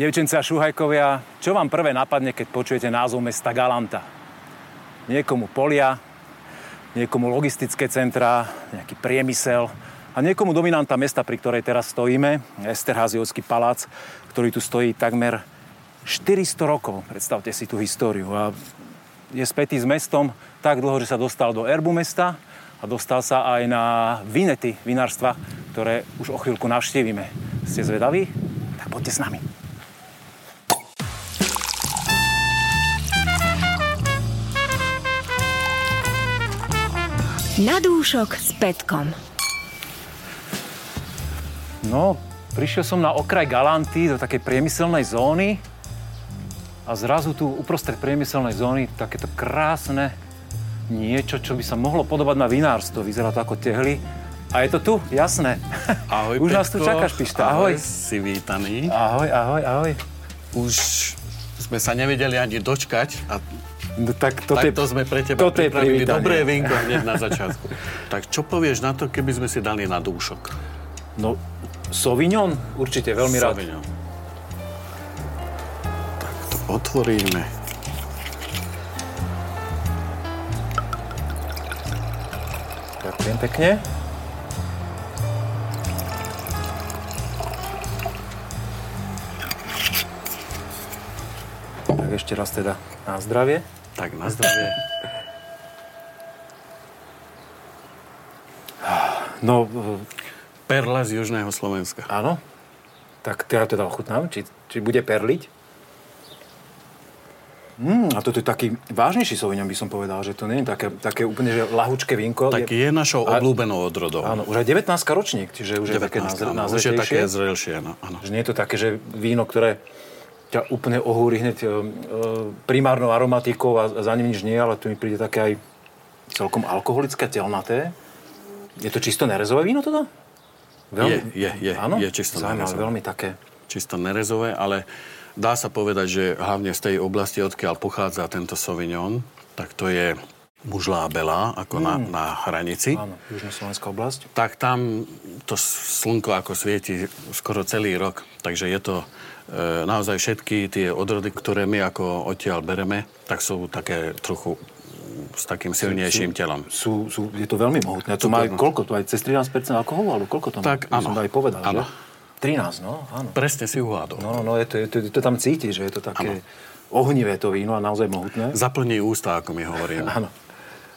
Dievčence a šuhajkovia, čo vám prvé napadne, keď počujete názov mesta Galanta? Niekomu polia, niekomu logistické centrá, nejaký priemysel a niekomu dominanta mesta, pri ktorej teraz stojíme, Esterháziovský palác, ktorý tu stojí takmer 400 rokov. Predstavte si tú históriu. A je spätý s mestom tak dlho, že sa dostal do erbu mesta a dostal sa aj na vinety vinárstva, ktoré už o chvíľku navštívime. Ste zvedaví? Tak poďte s nami. Na dúšok s Petkom. No, prišiel som na okraj Galanty do takej priemyselnej zóny a zrazu tu uprostred priemyselnej zóny takéto krásne niečo, čo by sa mohlo podobať na vinárstvo. Vyzerá to ako tehly. A je to tu, jasné. Ahoj, Už Petko. nás tu čakáš, Pišta. Ahoj. Si vítaný. Ahoj, ahoj, ahoj. Už sme sa nevedeli ani dočkať a No, tak toto takto je, sme pre teba je pripravili dobré vínko hneď na začiatku. tak čo povieš na to, keby sme si dali na dúšok? No, Sauvignon? Určite, veľmi rád. Sauvignon. Tak to otvoríme. Ďakujem pekne. Tak ešte raz teda na zdravie. Tak na zdravie. No, Perla z južného Slovenska. áno. Tak teda teda ochutnám, či, či bude perliť. Mm, a toto je taký vážnejší Sauvignon, by som povedal, že to nie je také, také úplne že lahučké vínko. Tak je našou A- obľúbenou odrodou. Áno, už aj 19 ročník, čiže už je také 19, áno, už je také zrelšie, no, áno. Že nie je to také, že víno, ktoré ťa úplne ohúri hneď e, e, primárnou aromatikou a za ním nič nie, ale tu mi príde také aj celkom alkoholické, telnaté. Je to čisto nerezové víno teda? Je, je, je, Áno? je čisto Zaujímavé, nerezové. veľmi také. čisto nerezové, ale dá sa povedať, že hlavne z tej oblasti, odkiaľ pochádza tento Sauvignon, tak to je mužlá belá, ako na, na hranici. Áno, južnoslovenská oblasť. Tak tam to slnko ako svieti skoro celý rok. Takže je to naozaj všetky tie odrody, ktoré my ako odtiaľ bereme, tak sú také trochu s takým silnejším telom. Sú, sú, je to veľmi mohutné. To má aj koľko? To aj cez 13% alkoholu? Alebo koľko to má? Tak, áno. som to aj povedal, Áno. že? 13, no, áno. Presne si uhádol. No, no, no, je to, je to, je to tam cíti, že je to také ohnivé to víno a naozaj mohutné. Zaplní ústa, ako my hovoríme. Áno.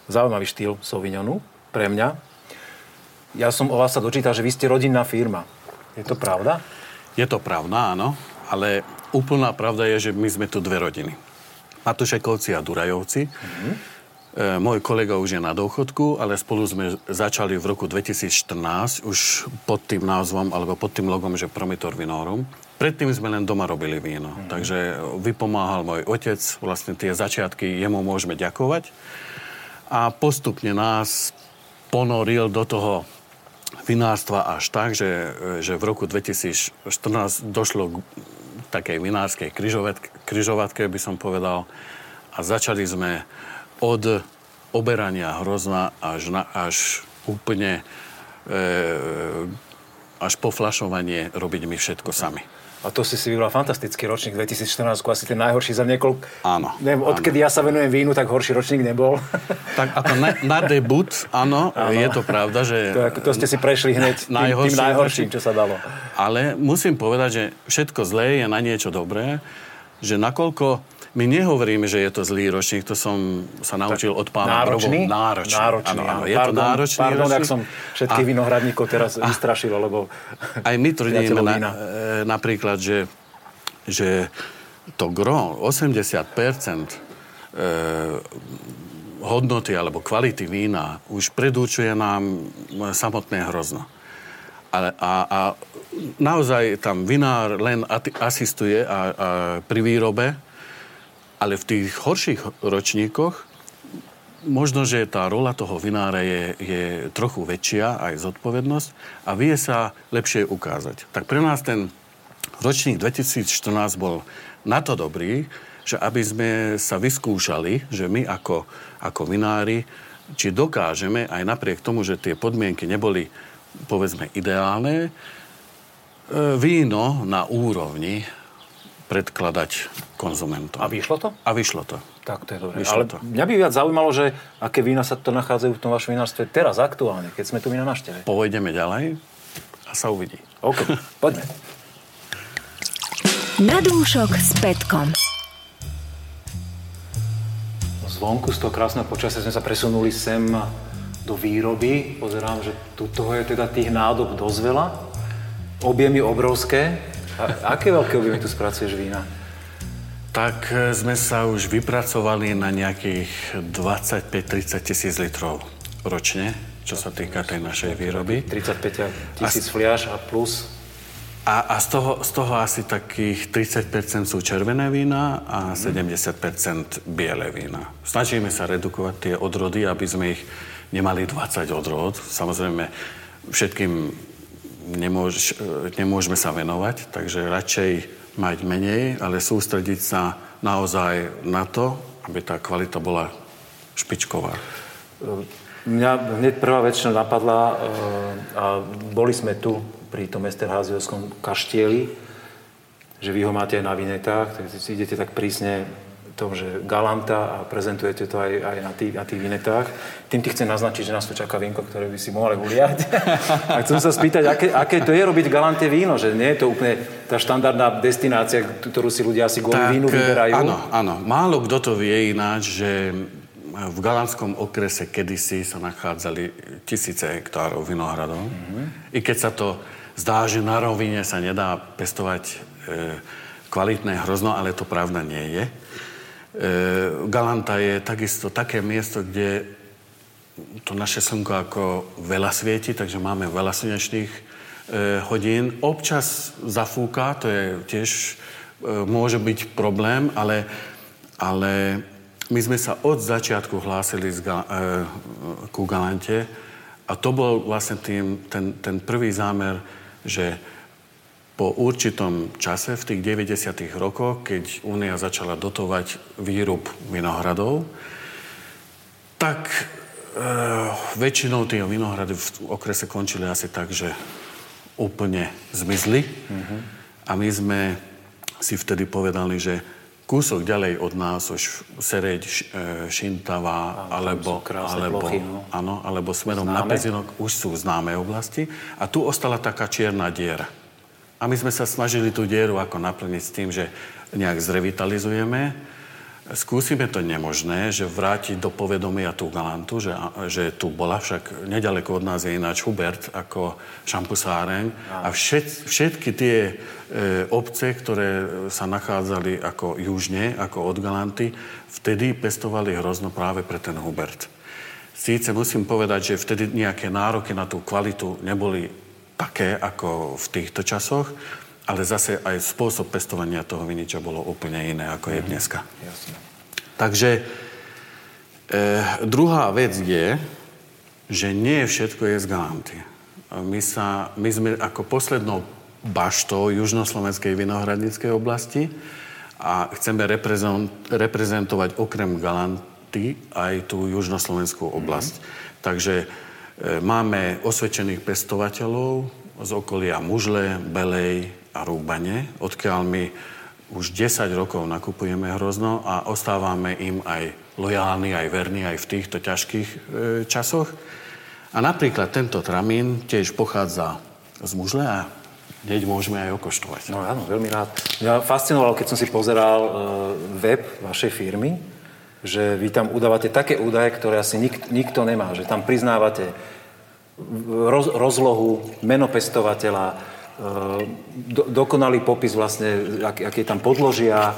Zaujímavý štýl Sauvignonu pre mňa. Ja som o vás sa dočítal, že vy ste rodinná firma. Je to pravda? Je to pravda, áno, ale úplná pravda je, že my sme tu dve rodiny. Matušekovci a Durajovci. E, môj kolega už je na dôchodku, ale spolu sme začali v roku 2014 už pod tým názvom, alebo pod tým logom, že Promitor Vinorum. Predtým sme len doma robili víno, takže vypomáhal môj otec, vlastne tie začiatky, jemu môžeme ďakovať. A postupne nás ponoril do toho vinárstva až tak, že, že v roku 2014 došlo k takej vinárskej križovatke, by som povedal, a začali sme od oberania hrozna až, na, až úplne e, až po flašovanie robiť my všetko sami. A to si si vybral fantastický ročník 2014, asi ten najhorší za niekoľko... Áno, Neviem, odkedy ja sa venujem vínu, tak horší ročník nebol. Tak ako na, na debut, áno, je to pravda, že... to, ako- to ste si prešli hneď tým, tým Najhorší najhorším, čo sa dalo. Ale musím povedať, že všetko zlé je na niečo dobré, že nakoľko my nehovoríme, že je to zlý ročník, to som sa naučil od pána Náročný? Brovov. Náročný. Náročný, áno, áno, je to Pardon, náročný Pardon, ročník. ak som všetkých A- vinohradníkov teraz vystrašil, lebo... Aj my tvrdíme na, e, napríklad, že, že to gro, 80% e, hodnoty alebo kvality vína už predúčuje nám samotné hrozno. Ale, a, a naozaj tam vinár len asistuje a, a pri výrobe, ale v tých horších ročníkoch možno, že tá rola toho vinára je, je trochu väčšia, aj zodpovednosť, a vie sa lepšie ukázať. Tak pre nás ten ročník 2014 bol na to dobrý, že aby sme sa vyskúšali, že my ako, ako vinári, či dokážeme, aj napriek tomu, že tie podmienky neboli, povedzme, ideálne, e, víno na úrovni predkladať konzumentom. A vyšlo to? A vyšlo to. Tak to je dobré. Vyšlo Ale to. mňa by viac zaujímalo, že aké vína sa to nachádzajú v tom vašom vinárstve teraz aktuálne, keď sme tu my na návšteve. Pôjdeme ďalej a sa uvidí. OK, poďme. Na dúšok s Petkom. Zvonku z toho krásneho počasia sme sa presunuli sem do výroby. Pozerám, že tu toho je teda tých nádob dosť veľa. Objemy obrovské. A aké veľké objemy tu spracuješ vína? Tak e, sme sa už vypracovali na nejakých 25-30 tisíc litrov ročne, čo sa týka tej našej výroby. 35 tisíc fliaž a plus A, a z, toho, z toho asi takých 30% sú červené vína a 70% biele vína. Snažíme sa redukovať tie odrody, aby sme ich nemali 20 odrod. Samozrejme, všetkým nemôž, nemôžeme sa venovať, takže radšej mať menej, ale sústrediť sa naozaj na to, aby tá kvalita bola špičková. Mňa hneď prvá vec, napadla, e, a boli sme tu pri tom Esterháziovskom kaštieli, že vy ho máte aj na vinetách, tak si idete tak prísne tom, že galanta a prezentujete to aj, aj na, tých, na tých vinetách. Tým ti chcem naznačiť, že nás tu čaká vínko, ktoré by si mohli uliať. a chcem sa spýtať, aké, aké to je robiť galante víno, že nie je to úplne tá štandardná destinácia, ktorú si ľudia asi kvôli vínu vyberajú. Áno, áno. Málo kto to vie ináč, že v Galantskom okrese kedysi sa nachádzali tisíce hektárov vinohradov. Mm-hmm. I keď sa to zdá, že na rovine sa nedá pestovať e, kvalitné hrozno, ale to pravda nie je. E, Galanta je takisto také miesto, kde to naše slnko ako veľa svieti, takže máme veľa slnečných e, hodín. Občas zafúka, to je tiež e, môže byť problém, ale, ale my sme sa od začiatku hlásili z, e, ku Galante a to bol vlastne tým, ten, ten prvý zámer, že po určitom čase, v tých 90. rokoch, keď Únia začala dotovať výrub vinohradov, tak e, väčšinou tie vinohrady v okrese končili asi tak, že úplne zmizli. Mm-hmm. A my sme si vtedy povedali, že kúsok ďalej od nás už Sereď, e, Šintava, alebo, alebo, plochy, no. áno, alebo smerom na Známe? Pezinok už sú známe oblasti. A tu ostala taká čierna diera. A my sme sa snažili tú dieru ako naplniť s tým, že nejak zrevitalizujeme. Skúsime to nemožné, že vrátiť do povedomia tú galantu, že, že tu bola však nedaleko od nás je ináč Hubert ako šampusáreň a všet, všetky tie e, obce, ktoré sa nachádzali ako južne, ako od Galanty, vtedy pestovali hrozno práve pre ten Hubert. Síce musím povedať, že vtedy nejaké nároky na tú kvalitu neboli také ako v týchto časoch, ale zase aj spôsob pestovania toho viniča bolo úplne iné, ako je dneska. Jasne. Takže e, druhá vec je, že nie všetko je z Galanty. My, sa, my sme ako poslednou baštou južnoslovenskej vinohradníckej oblasti a chceme reprezent, reprezentovať okrem Galanty aj tú južnoslovenskú oblasť. Mm-hmm. Takže máme osvedčených pestovateľov z okolia Mužle, Belej a Rúbane, odkiaľ my už 10 rokov nakupujeme hrozno a ostávame im aj lojálni, aj verní, aj v týchto ťažkých e, časoch. A napríklad tento tramín tiež pochádza z Mužle a hneď môžeme aj okoštovať. No áno, veľmi rád. Mňa fascinovalo, keď som si pozeral e, web vašej firmy, že vy tam udávate také údaje, ktoré asi nik, nikto nemá. Že tam priznávate roz, rozlohu, meno pestovateľa, e, do, dokonalý popis vlastne, ak, aké tam podložia.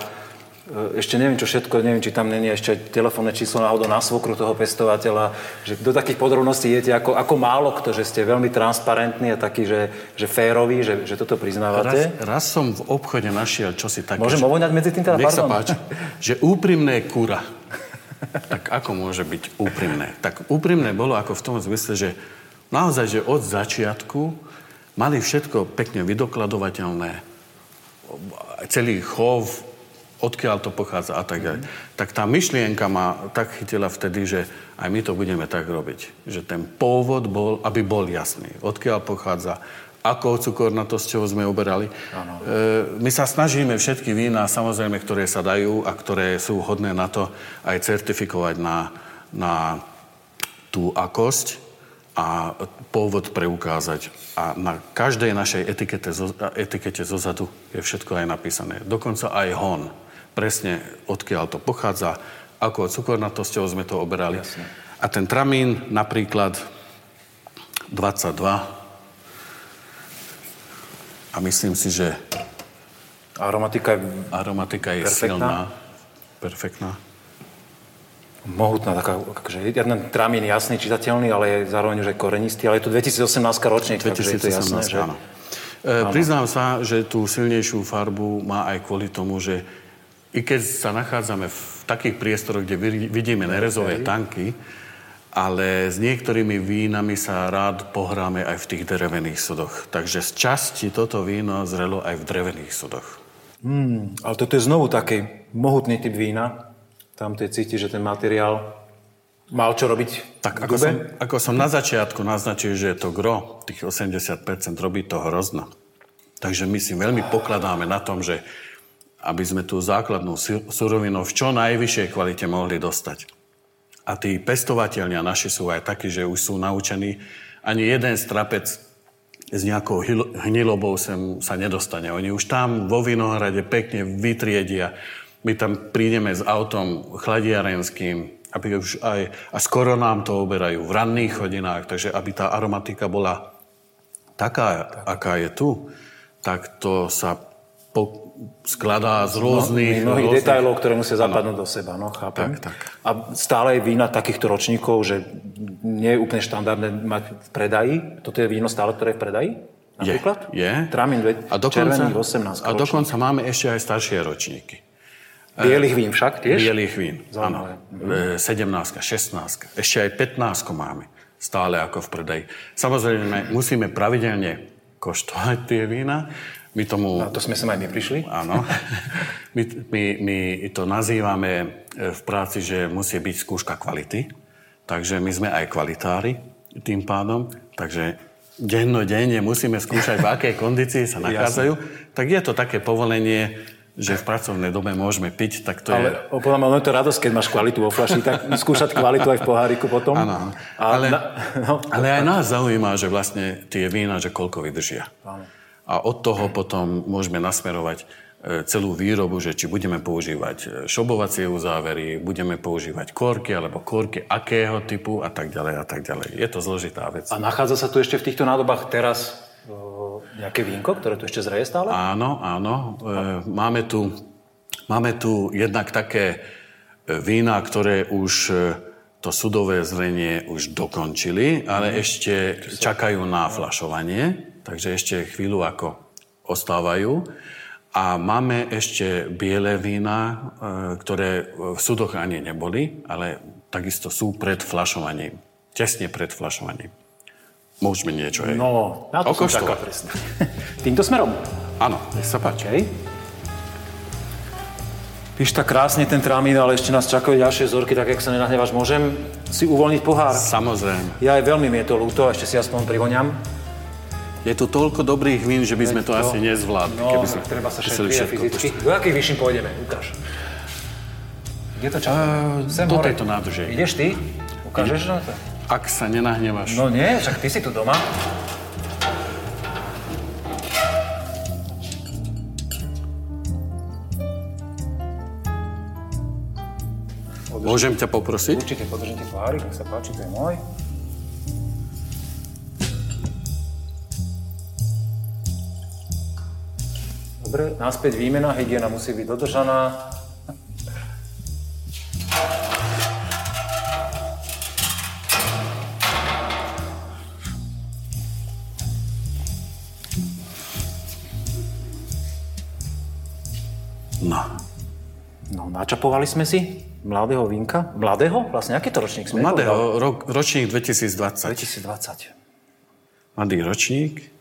E, Ešte neviem, čo všetko, neviem, či tam není ešte telefónne číslo náhodou na svokru toho pestovateľa, že do takých podrobností idete ako, ako málo kto, že ste veľmi transparentní a taký, že, že féroví, že, že toto Raz, priznávate. raz som v obchode našiel čosi také... Môžem že- ovoňať medzi tým teda? Nech sa Pardon. páči. Že úprimné kura. Tak ako môže byť úprimné? Tak úprimné bolo ako v tom zmysle, že naozaj, že od začiatku mali všetko pekne vydokladovateľné. Celý chov, odkiaľ to pochádza a tak ďalej. Tak tá myšlienka ma tak chytila vtedy, že aj my to budeme tak robiť. Že ten pôvod bol, aby bol jasný. Odkiaľ pochádza, Akou cukornatosťou sme oberali. Ano. E, my sa snažíme všetky vína, samozrejme, ktoré sa dajú a ktoré sú hodné na to, aj certifikovať na, na tú akosť a pôvod preukázať. A na každej našej etikete, etikete zozadu je všetko aj napísané. Dokonca aj hon. Presne odkiaľ to pochádza, ako cukornatosťou sme to oberali. Jasne. A ten tramín napríklad 22 a myslím si, že... Aromatika je... Aromatika je perfektná. silná. Perfektná. Mohutná taká, akože jeden tramín jasný, čitateľný, ale je zároveň už aj korenistý, ale je to 2018 ročník, 2018, takže je to jasné, že... Áno. E, priznám sa, že tú silnejšiu farbu má aj kvôli tomu, že i keď sa nachádzame v takých priestoroch, kde vidíme nerezové tanky, ale s niektorými vínami sa rád pohráme aj v tých drevených sudoch. Takže z časti toto víno zrelo aj v drevených sudoch. Hmm, ale toto je znovu taký mohutný typ vína. Tam je cíti, že ten materiál mal čo robiť Tak ako som, ako som na začiatku naznačil, že je to gro, tých 80% robí to hrozno. Takže my si veľmi pokladáme na tom, že aby sme tú základnú surovinu v čo najvyššej kvalite mohli dostať. A tí pestovateľnia naši sú aj takí, že už sú naučení. Ani jeden strapec s nejakou hnilobou sem sa nedostane. Oni už tam vo Vinohrade pekne vytriedia. My tam prídeme s autom chladiarenským, aby už aj, a skoro nám to oberajú v ranných hodinách, takže aby tá aromatika bola taká, aká je tu, tak to sa po, skladá z rôznych... No, mnohých rôznych... detailov, ktoré musia zapadnúť ano. do seba, no, chápem. Tak, tak. A stále je vína takýchto ročníkov, že nie je úplne štandardné mať v predaji. Toto je víno stále, ktoré je v predaji? Napríklad? Je. je. Tramín a dokonca, 18 A dokonca máme ešte aj staršie ročníky. Bielých vín však tiež? Bielých vín, áno. 17, 16, ešte aj 15 máme stále ako v predaji. Samozrejme, musíme pravidelne koštovať tie vína, my tomu... Na to sme sa aj my prišli. Áno. My, my, my to nazývame e, v práci, že musí byť skúška kvality. Takže my sme aj kvalitári tým pádom. Takže dennodenne musíme skúšať, v akej kondícii sa nachádzajú. Jasne. Tak je to také povolenie, že v pracovnej dobe môžeme piť, tak to ale, je... Podľa mňa, je to radosť, keď máš kvalitu vo flaši, tak skúšať kvalitu aj v poháriku potom. Áno, ale, na, no, ale aj nás zaujíma, že vlastne tie vína, že koľko vydržia. Áno a od toho potom môžeme nasmerovať e, celú výrobu, že či budeme používať e, šobovacie uzávery, budeme používať korky, alebo korky akého typu a tak ďalej a tak ďalej. Je to zložitá vec. A nachádza sa tu ešte v týchto nádobách teraz o, nejaké vínko, ktoré tu ešte zreje stále? Áno, áno. E, máme, tu, máme tu jednak také vína, ktoré už to sudové zrenie už dokončili, ale mm. ešte čakajú na flašovanie takže ešte chvíľu ako ostávajú. A máme ešte biele vína, e, ktoré v sudoch ani neboli, ale takisto sú pred flašovaním. Tesne pred flašovaním. Môžeme niečo aj No, na to som čaká presne. Týmto smerom? Áno, nech sa páči. Okay. Píš tak krásne ten tramín, ale ešte nás čakajú ďalšie zorky, tak jak sa nenahnevaš, môžem si uvoľniť pohár? Samozrejme. Ja aj veľmi mi je to ľúto, ešte si aspoň privoňam. Je tu toľko dobrých vín, že by sme to, to asi nezvládli. No, keby sme treba sa šetriť fyzicky. Do akých vyšším pôjdeme? Ukáž. Kde to čaká? Uh, do tejto nádrže. Ideš ty? Ukážeš na to? Ak sa nenahnevaš. No nie, však ty si tu doma. Môžem ťa poprosiť? Určite, podržím ti pohárik, nech sa páči, to je môj. Dobre, náspäť výmena, hygiena musí byť dodržaná. No. No, načapovali sme si mladého vínka. Mladého? Vlastne, aký to ročník sme? Mladého, ro- ročník 2020. 2020. Mladý ročník.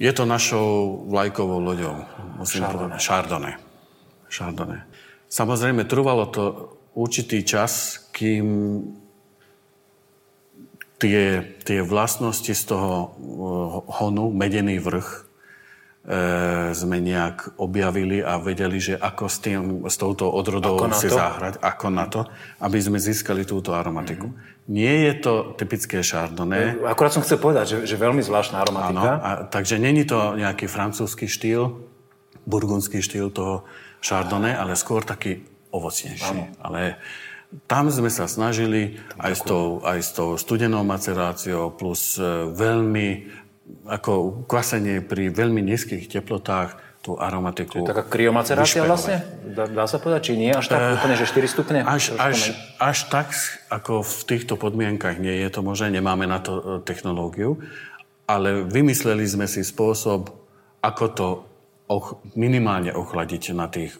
Je to našou vlajkovou loďou, musím Chardonnay. povedať. Chardonnay. Chardonnay. Samozrejme, trvalo to určitý čas, kým tie, tie vlastnosti z toho uh, honu, medený vrch, e, sme nejak objavili a vedeli, že ako s, tým, s touto odrodou si to? zahrať, ako na to, aby sme získali túto aromatiku. Mm-hmm. Nie je to typické šardonnay. Akurát som chcel povedať, že, že veľmi zvláštna aromatika. Áno, a, takže není to nejaký francúzsky štýl, burgundský štýl toho šardonnay, ale skôr taký ovocnejší. Áno. Ale tam sme sa snažili aj s, tou, aj s tou studenou maceráciou plus e, veľmi ako kvasenie pri veľmi nízkych teplotách tú aromatiku. Čiže taká kriomacerácia vlastne? Dá, dá sa povedať, či nie? Až tak uh, úplne, že 4 stupne? Až, až, až tak, ako v týchto podmienkach nie je to možné, nemáme na to e, technológiu, ale vymysleli sme si spôsob, ako to och, minimálne ochladiť na tých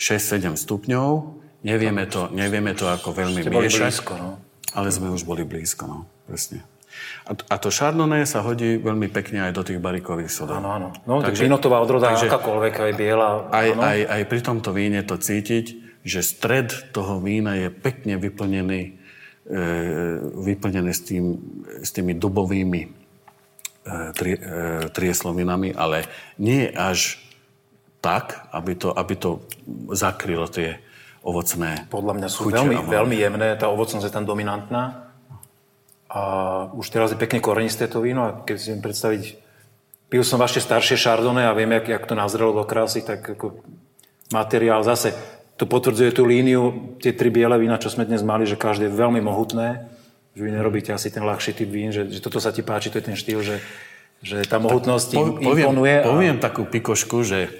6-7 stupňov. Nevieme to, nevieme to ako veľmi miešať. Blízko, no. Ale sme už boli blízko, no. Presne. A, a to Chardonnay sa hodí veľmi pekne aj do tých barikových sodov. Áno, áno. No, takže vinotová odroda, takže, akákoľvek, aj biela. Aj, aj, aj pri tomto víne to cítiť, že stred toho vína je pekne vyplnený, e, vyplnený s, tým, s tými dubovými e, tri, e, trieslovinami, ale nie až tak, aby to, aby to zakrylo tie ovocné Podľa mňa sú veľmi, veľmi jemné, tá ovocnosť je tam dominantná. A už teraz je pekne korenisté to víno a keď si viem predstaviť, pil som vaše staršie šardone a viem, jak, jak to nazrelo do krásy, tak ako materiál zase to potvrdzuje tú líniu, tie tri biele vína, čo sme dnes mali, že každé je veľmi mohutné, že vy nerobíte asi ten ľahší typ vín, že, že toto sa ti páči, to je ten štýl, že, že tá mohutnosť po, imponuje. Poviem, a... poviem takú pikošku, že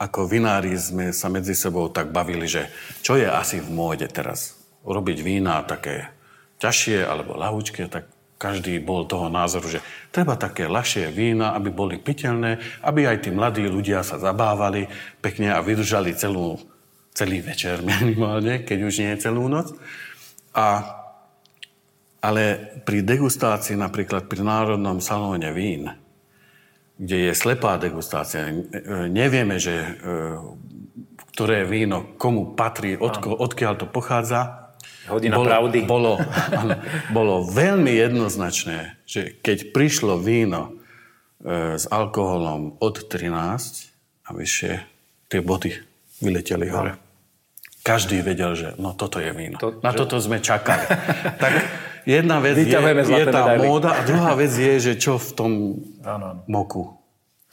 ako vinári sme sa medzi sebou tak bavili, že čo je asi v móde teraz? Urobiť vína také ťažšie alebo ľahúčké, tak každý bol toho názoru, že treba také ľahšie vína, aby boli piteľné, aby aj tí mladí ľudia sa zabávali pekne a vydržali celú, celý večer minimálne, keď už nie je celú noc. A, ale pri degustácii, napríklad pri Národnom salóne vín, kde je slepá degustácia, nevieme, že e, ktoré víno komu patrí, odko, odkiaľ to pochádza, Hodina bolo, pravdy. Bolo, áno, bolo veľmi jednoznačné, že keď prišlo víno e, s alkoholom od 13 a vyššie, tie body vyleteli hore. Každý vedel, že no toto je víno. To, Na že... toto sme čakali. tak jedna vec je, je tá medaily. móda a druhá vec je, že čo v tom ano, ano. moku.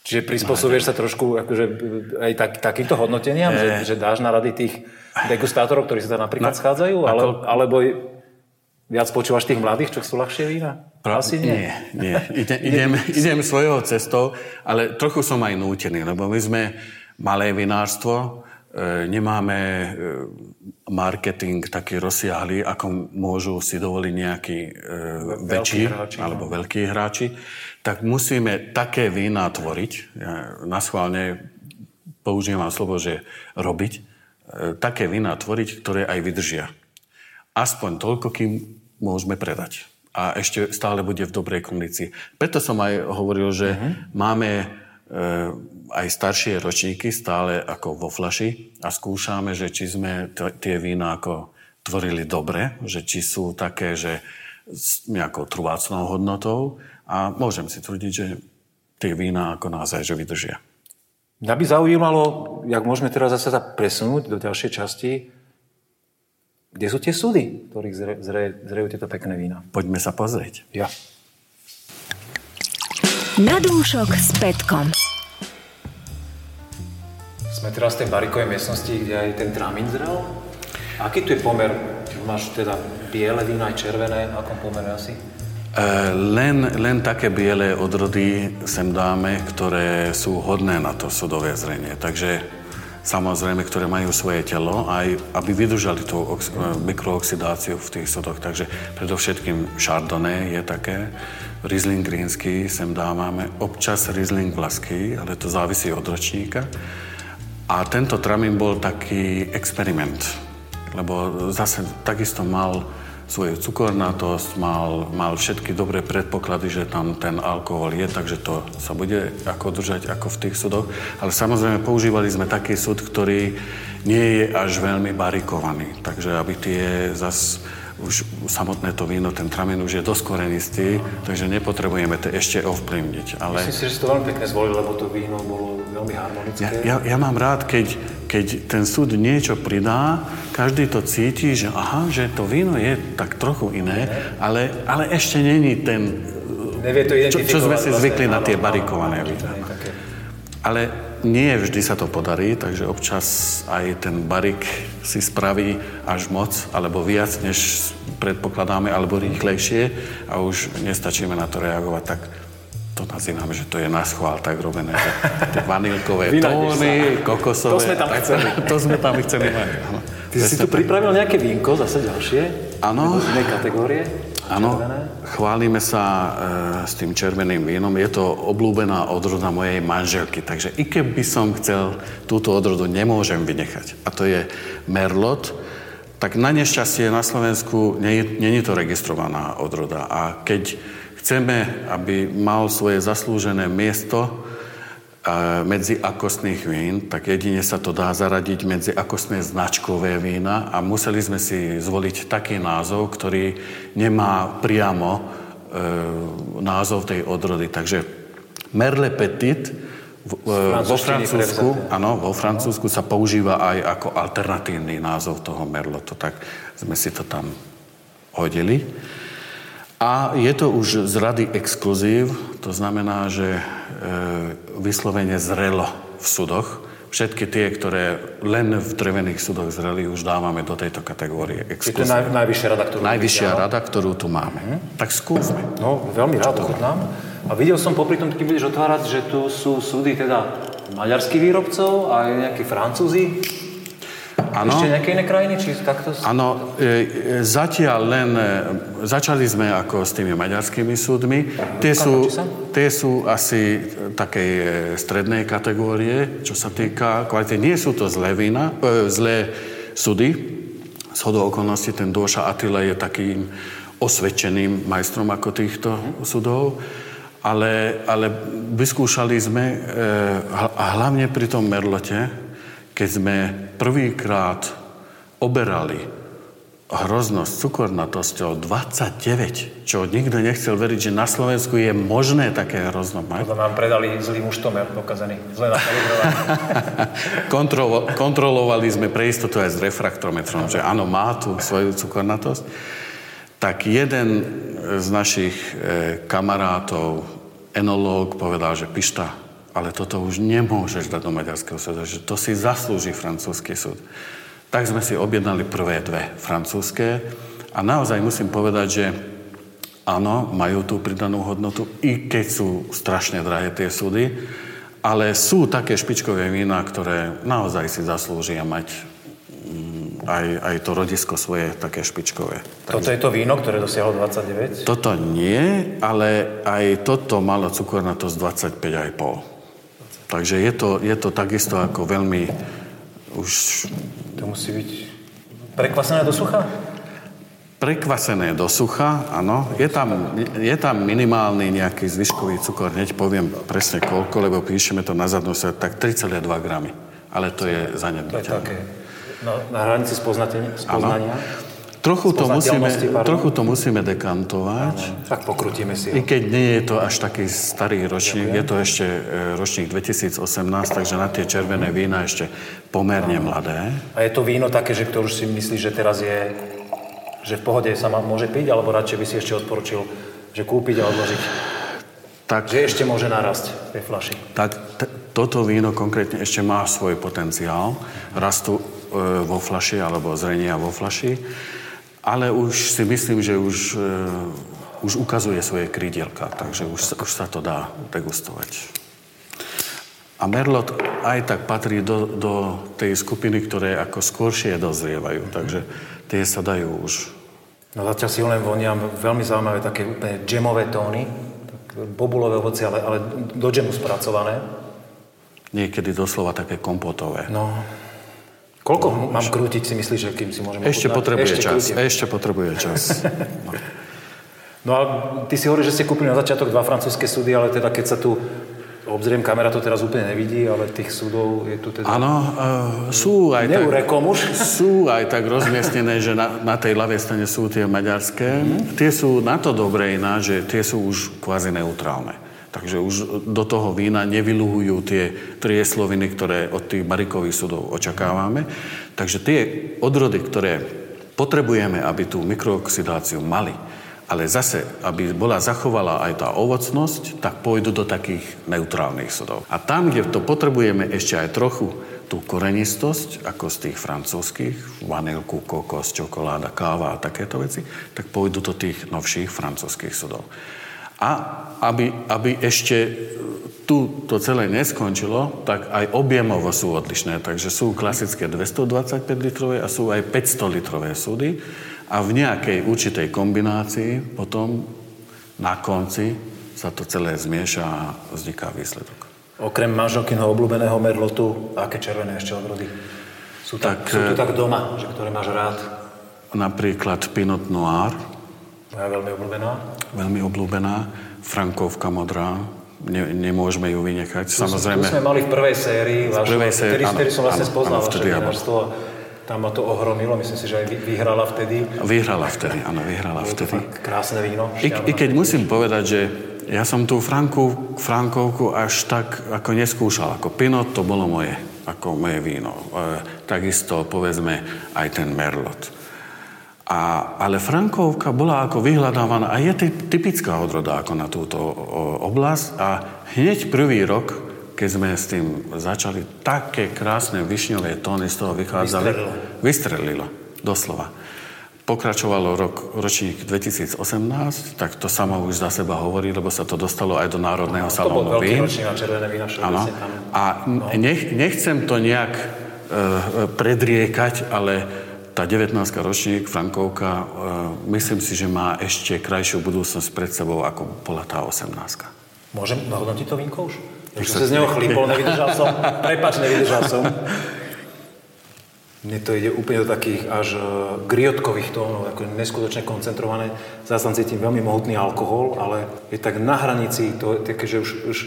Čiže prispôsobuješ sa trošku akože, aj tak, takýmto hodnoteniam, e... že, že dáš na rady tých degustátorov, ktorí sa tam napríklad no, schádzajú? Ale, ako... Alebo viac počúvaš tých mladých, čo sú ľahšie vína? Pra... Asi nie. Nie, nie. Ide, idem, idem svojou cestou, ale trochu som aj nútený, lebo my sme malé vinárstvo, e, nemáme e, marketing taký rozsiahly, ako môžu si dovoliť nejakí e, väčší hráči, alebo no. veľkí hráči, tak musíme také vína tvoriť. Ja naschválne použijem slovo, že robiť, E, také vína tvoriť, ktoré aj vydržia. Aspoň toľko, kým môžeme predať. A ešte stále bude v dobrej kondícii. Preto som aj hovoril, že uh-huh. máme e, aj staršie ročníky stále ako vo flaši a skúšame, že či sme t- tie vína ako tvorili dobre, že či sú také, že s nejakou trvácnou hodnotou a môžem si tvrdiť, že tie vína ako naozaj, že vydržia. Mňa by zaujímalo, jak môžeme teraz zase sa presunúť do ďalšej časti, kde sú tie súdy, ktorých zre, zre, zrejú tieto pekné vína? Poďme sa pozrieť. Ja. Na dúšok s Petkom. Sme teraz v tej barikovej miestnosti, kde aj ten tramín zrel. Aký tu je pomer? Máš teda biele vína aj červené, akom pomere asi? E, len, len také biele odrody sem dáme, ktoré sú hodné na to sodové zrenie. Takže samozrejme, ktoré majú svoje telo, aj aby vydržali tú ox- e, mikrooxidáciu v tých sodoch. Takže predovšetkým Chardonnay je také, Riesling Greensky sem dávame, občas Riesling Vlasky, ale to závisí od ročníka. A tento tramín bol taký experiment, lebo zase takisto mal svoju cukornatosť, mal, mal všetky dobré predpoklady, že tam ten alkohol je, takže to sa bude ako držať ako v tých sudoch. Ale samozrejme používali sme taký sud, ktorý nie je až veľmi barikovaný. Takže aby tie zas už samotné to víno, ten tramen už je dosť takže nepotrebujeme to ešte ovplyvniť. Ale... Myslím si, že si to veľmi pekne zvolil, lebo to víno bolo veľmi harmonické. Ja, ja, ja mám rád, keď, keď ten súd niečo pridá, každý to cíti, že aha, že to víno je tak trochu iné, ale, ale ešte není ten... Nevie to čo, čo sme si zvykli na tie barikované vína. Ale nie vždy sa to podarí, takže občas aj ten barik si spraví až moc, alebo viac, než predpokladáme, alebo rýchlejšie a už nestačíme na to reagovať, tak to nazývam, že to je na schvál tak robené, že tie vanilkové tóny, kokosové. To sme tam tak, chceli. To sme tam chceli mať. Ty si tu pripravil nejaké vínko, zase ďalšie? Áno. Z inej kategórie? Áno, chválime sa e, s tým červeným vínom. Je to oblúbená odroda mojej manželky, takže i keby som chcel túto odrodu, nemôžem vynechať. A to je Merlot. Tak na nešťastie na Slovensku není to registrovaná odroda. A keď chceme, aby mal svoje zaslúžené miesto medzi akostných vín, tak jedine sa to dá zaradiť medzi akostné značkové vína a museli sme si zvoliť taký názov, ktorý nemá priamo e, názov tej odrody. Takže Merle Petit v, e, vo Francúzsku, áno, vo Francúzsku sa používa aj ako alternatívny názov toho Merlotu, tak sme si to tam hodili. A je to už z rady exkluzív, to znamená, že e, vyslovene zrelo v sudoch. Všetky tie, ktoré len v drevených sudoch zreli, už dávame do tejto kategórie exkluzív. Je to naj, najvyššia rada, ktorú Najvyššia rada, ktorú tu máme. Hmm. Tak skúsme. No, veľmi rád ochutnám. A videl som popri tom, keď budeš otvárať, že tu sú súdy teda maďarských výrobcov a aj nejakí francúzi. Ano. Ešte nejaké iné krajiny? Či takto... Áno, e, e, zatiaľ len... E, začali sme ako s tými maďarskými súdmi. Tie sú, tie sú asi takej e, strednej kategórie, čo sa týka kvality. Nie sú to zlé vína, e, zlé súdy. Z hodou okolností ten Dôša Atila je takým osvedčeným majstrom ako týchto súdov. Ale, ale vyskúšali sme, e, a hlavne pri tom Merlote, keď sme prvýkrát oberali hroznosť cukornatosťou 29, čo nikto nechcel veriť, že na Slovensku je možné také hrozno mať. To nám predali zlý muštomer pokazený, zle Kontrolo, kontrolovali sme pre istotu aj s refraktometrom, že áno, má tu svoju cukornatosť. Tak jeden z našich e, kamarátov, enológ, povedal, že Pišta, ale toto už nemôžeš dať do maďarského súdu, že to si zaslúži francúzsky súd. Tak sme si objednali prvé dve francúzske a naozaj musím povedať, že áno, majú tú pridanú hodnotu, i keď sú strašne drahé tie súdy, ale sú také špičkové vína, ktoré naozaj si zaslúžia mať mm, aj, aj to rodisko svoje také špičkové. Toto je to víno, ktoré dosiahlo 29? Toto nie, ale aj toto malo cukornatosť 25,5. Takže je to, je to takisto ako veľmi už... To musí byť prekvasené do sucha? Prekvasené do sucha, áno. Je tam, je tam minimálny nejaký zvyškový cukor, hneď poviem presne koľko, lebo píšeme to na zadnú sa, tak 3,2 gramy. Ale to je zanedbateľné. To je také na, na hranici spoznania? Trochu to, musíme, trochu to musíme dekantovať. Ano, tak pokrutíme si ho. I keď nie je to až taký starý ročník, je to ešte e, ročník 2018, takže na tie červené vína ešte pomerne mladé. A je to víno také, že ktorú si myslíš, že teraz je, že v pohode sa má, môže piť, alebo radšej by si ešte odporučil, že kúpiť a odložiť? Tak, že ešte môže narásť v tej flaši. Tak t- toto víno konkrétne ešte má svoj potenciál rastu e, vo flaši alebo zrenia vo flaši ale už si myslím, že už, uh, už ukazuje svoje krídielka, takže už, už sa to dá degustovať. A Merlot aj tak patrí do, do tej skupiny, ktoré ako skôršie dozrievajú, takže tie sa dajú už. No zatiaľ si len voniam veľmi zaujímavé také úplne džemové tóny, bobulové ovoci, ale, ale do džemu spracované. Niekedy doslova také kompotové. No, Koľko no, mám krútiť, si myslíš, že kým si môžeme Ešte potrebuje ešte čas. Krútim. Ešte potrebuje čas. No. no a ty si hovoríš, že ste kúpili na začiatok dva francúzske súdy, ale teda keď sa tu obzriem, kamera to teraz úplne nevidí, ale tých súdov je tu teda... Áno, uh, sú aj tak... Už. Sú aj tak rozmiestnené, že na, na tej ľavej strane sú tie maďarské. Mm-hmm. Tie sú na to dobré iná, že tie sú už kvázi neutrálne. Takže už do toho vína nevyluhujú tie triesloviny, ktoré od tých barikových súdov očakávame. Takže tie odrody, ktoré potrebujeme, aby tú mikrooxidáciu mali, ale zase, aby bola zachovala aj tá ovocnosť, tak pôjdu do takých neutrálnych sodov. A tam, kde to potrebujeme ešte aj trochu tú korenistosť, ako z tých francúzských, vanilku, kokos, čokoláda, káva a takéto veci, tak pôjdu do tých novších francúzských sodov. A aby, aby ešte tu to celé neskončilo, tak aj objemovo sú odlišné. Takže sú klasické 225 litrové a sú aj 500 litrové súdy a v nejakej určitej kombinácii potom na konci sa to celé zmieša a vzniká výsledok. Okrem manželkyho obľúbeného merlotu, aké červené ešte odrody? Sú, tak, tak, sú tu tak doma, že ktoré máš rád? Napríklad Pinot Noir. Moja veľmi obľúbená. Veľmi obľúbená. Frankovka modrá. Ne, nemôžeme ju vynechať. Tu, Samozrejme. Tu sme mali v prvej sérii. V prvej sérii, áno, som vlastne áno, spoznal áno, vaše vinárstvo tam ma to ohromilo, myslím si, že aj vyhrala vtedy. Vyhrala vtedy, áno, vyhrala vtedy. To krásne víno. I, I keď musím povedať, že ja som tú Franku, Frankovku až tak ako neskúšal. Ako Pinot to bolo moje, ako moje víno. E, takisto povedzme aj ten Merlot. A, ale Frankovka bola ako vyhľadávaná a je typická odroda ako na túto oblasť a hneď prvý rok keď sme s tým začali, také krásne višňové tóny z toho vychádzali. Vystrelilo. Vystrelilo, doslova. Pokračovalo rok, ročník 2018, tak to samo už za seba hovorí, lebo sa to dostalo aj do Národného salónu vín. Áno. A no. nech, nechcem to nejak uh, predriekať, ale tá 19. ročník, Frankovka, uh, myslím si, že má ešte krajšiu budúcnosť pred sebou, ako bola tá 18. Môžem nahodnotiť to vínko už? Už som sa z neho chlípol, nevydržal som. Prepač, nevydržal som. Mne to ide úplne do takých až uh, griotkových tónov, ako neskutočne koncentrované. Zase tam cítim veľmi mohutný alkohol, ale je tak na hranici, to je také, že už, už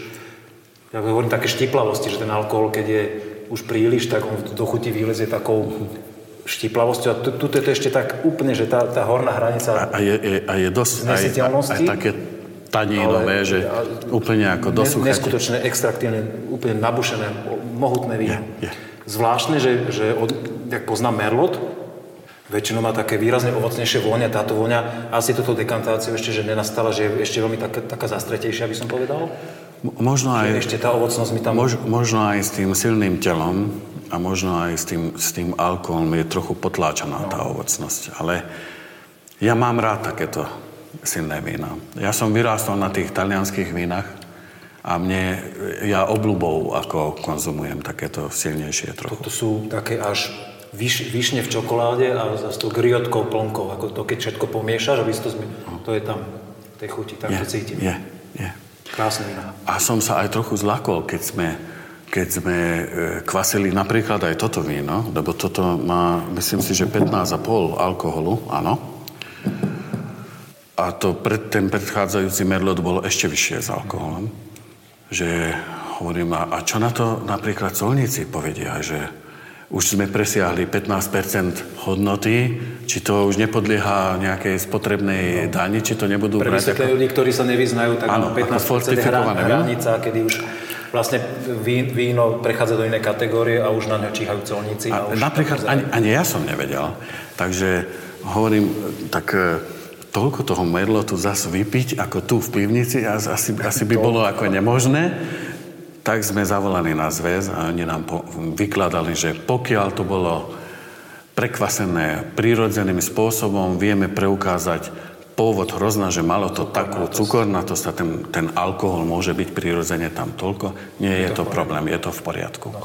ja hovorím také štiplavosti, že ten alkohol, keď je už príliš, tak on do chuti vylezie takou štiplavosťou. A tu, je to ešte tak úplne, že tá, tá horná hranica a, a, je, je, a je dosť aj, aj, také tanínové, že úplne ako dosúchate. Neskutočné, extraktívne, úplne nabušené, mohutné víno. Je, je. Zvláštne, že, že od, jak poznám Merlot, väčšinou má také výrazne ovocnejšie vôňa. Táto vôňa, asi toto dekantáciu ešte, že nenastala, že je ešte veľmi taká, taká zastretejšia, by som povedal. Možno aj, ešte tá ovocnosť mi tam... Mož, možno aj s tým silným telom a možno aj s tým, s tým alkoholom je trochu potláčaná no. tá ovocnosť. Ale ja mám rád takéto silné vína. Ja som vyrástol na tých talianských vínach a mne, ja obľubou ako konzumujem takéto silnejšie trochu. Toto sú také až vyš, vyšne v čokoláde a s tou griotkou plnkou, ako to keď všetko pomiešaš, aby to, zmi... to je tam v tej chuti, tak je, to cítim. Je, je. Krásne vína. A som sa aj trochu zlakol, keď sme keď sme e, kvasili napríklad aj toto víno, lebo toto má, myslím si, že 15,5 alkoholu, áno. A to pred, ten predchádzajúci Merlot bol ešte vyššie s alkoholom. Že hovorím, a čo na to napríklad colníci povedia, že už sme presiahli 15% hodnoty, či to už nepodlieha nejakej spotrebnej dani, či to nebudú Pre ako... ľudí, ktorí sa nevyznajú, tak áno, 15% je hranica, kedy už vlastne víno prechádza do inej kategórie a už na ňo číhajú colníci. A, a už napríklad ani, ani ja som nevedel. Takže hovorím, tak toľko toho merlotu zase vypiť, ako tu v pivnici, asi, asi by bolo ako nemožné. Tak sme zavolali na zväz a oni nám po, vykladali, že pokiaľ to bolo prekvasené prírodzeným spôsobom, vieme preukázať pôvod hrozná, že malo to takú cukornatosť a ten, ten alkohol môže byť prirodzene tam toľko. Nie je, je to, to problém, je to v poriadku. No.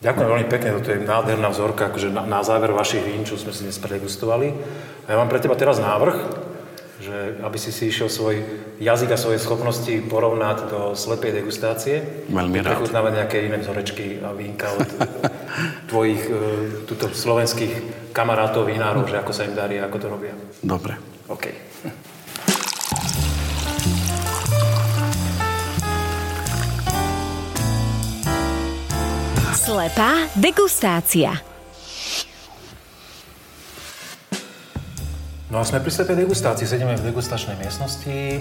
Ďakujem veľmi pekne, toto je nádherná vzorka, akože na, na záver vašich vín, čo sme si dnes predegustovali. A ja mám pre teba teraz návrh, aby si si išiel svoj jazyk a svoje schopnosti porovnať do slepej degustácie. Veľmi rád. Prechutnávať nejaké iné vzorečky a vínka od tvojich e, tuto, slovenských kamarátov, vinárov, že ako sa im darí, ako to robia. Dobre. OK. Slepá degustácia. No a sme pri slepej degustácii, sedíme v degustačnej miestnosti,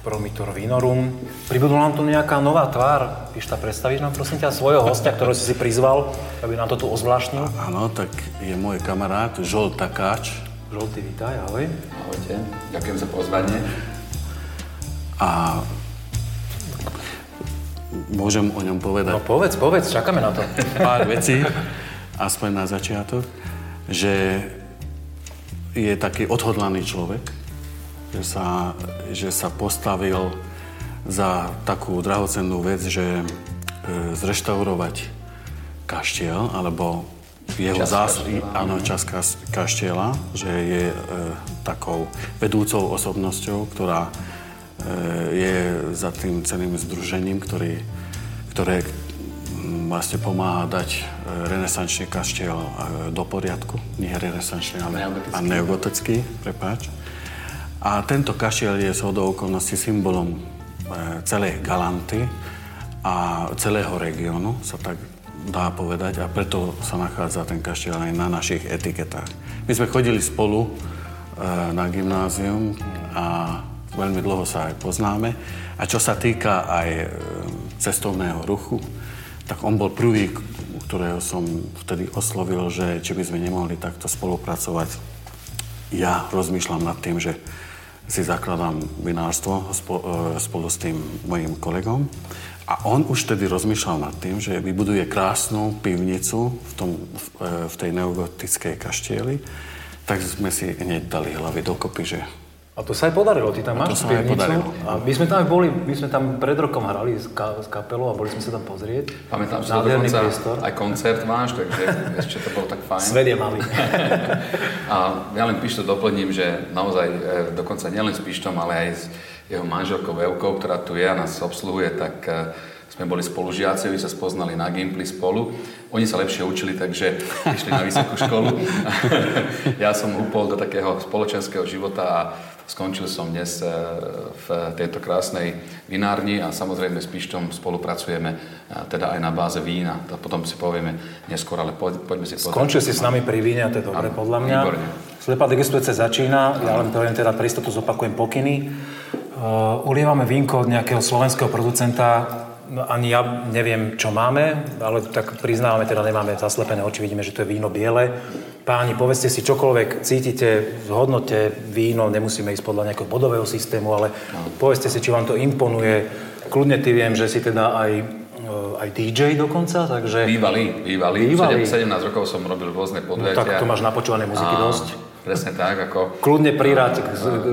Promitor Vinorum. Pribudla nám tu nejaká nová tvár. Pišta, predstavíš nám prosím ťa svojho hostia, ktorého si si prizval, aby nám to tu ozvláštnil? Áno, tak je môj kamarát Žol Takáč. Žolty, vítaj, ahoj. Ahojte, ďakujem za pozvanie. A môžem o ňom povedať No povedz, povedz, čakáme na to. pár vecí, aspoň na začiatok, že je taký odhodlaný človek, že sa, že sa postavil za takú drahocennú vec, že e, zreštaurovať kaštiel, alebo jeho Čas zás... kaštieľa, Áno, čas kaštieľa, že je e, takou vedúcou osobnosťou, ktorá e, je za tým celým združením, ktorý, ktoré vlastne pomáha dať e, renesančný kaštiel e, do poriadku. Nie renesančný, ale Neogotický. a neogotický, prepáč. A tento kaštiel je z hodou okolností symbolom e, celej Galanty a celého regiónu, sa tak dá povedať, a preto sa nachádza ten kaštiel aj na našich etiketách. My sme chodili spolu na gymnázium a veľmi dlho sa aj poznáme. A čo sa týka aj cestovného ruchu, tak on bol prvý, ktorého som vtedy oslovil, že či by sme nemohli takto spolupracovať. Ja rozmýšľam nad tým, že si zakladám vinárstvo e, spolu s tým mojim kolegom. A on už tedy rozmýšľal nad tým, že vybuduje krásnu pivnicu v, tom, e, v tej neogotickej kaštieli. Tak sme si hneď dali hlavy dokopy, že A to sa aj podarilo, ty tam A máš podarilo. A my sme tam boli, my sme tam pred rokom hrali s, ka, s kapelou a boli sme sa tam pozrieť. Pamätám si to Nádherný dokonca, priestor. aj koncert máš, takže ešte to bolo tak fajn. Svet je malý. A ja len Pišto doplním, že naozaj e, dokonca nielen s Pištom, ale aj s jeho manželkou Evkou, ktorá tu je a nás obsluhuje, tak e, sme boli spolužiaci, oni sa spoznali na Gimply spolu. Oni sa lepšie učili, takže išli na vysokú školu. ja som húpol do takého spoločenského života a skončil som dnes e, v tejto krásnej vinárni a samozrejme s Pištom spolupracujeme e, teda aj na báze vína. To potom si povieme neskôr, ale poď, poďme si pozrieť. Skončil si s nami pri víne a to je dobre podľa mňa. výborne. Slepá degustujúca začína, ja len poviem teda pre istotu zopakujem pokyny. Uh, ulievame vínko od nejakého slovenského producenta, no, ani ja neviem, čo máme, ale tak priznávame, teda nemáme zaslepené oči, vidíme, že to je víno biele. Páni, povedzte si čokoľvek cítite, zhodnote víno, nemusíme ísť podľa nejakého bodového systému, ale povedzte si, či vám to imponuje. Kľudne ty viem, že si teda aj, uh, aj DJ dokonca, takže... Bývalý, bývalý. Bývalý. 17 rokov som robil rôzne No, podujatia. tak to máš napočúvané muziky A dosť. Presne tak, ako... Kľudne prirať k,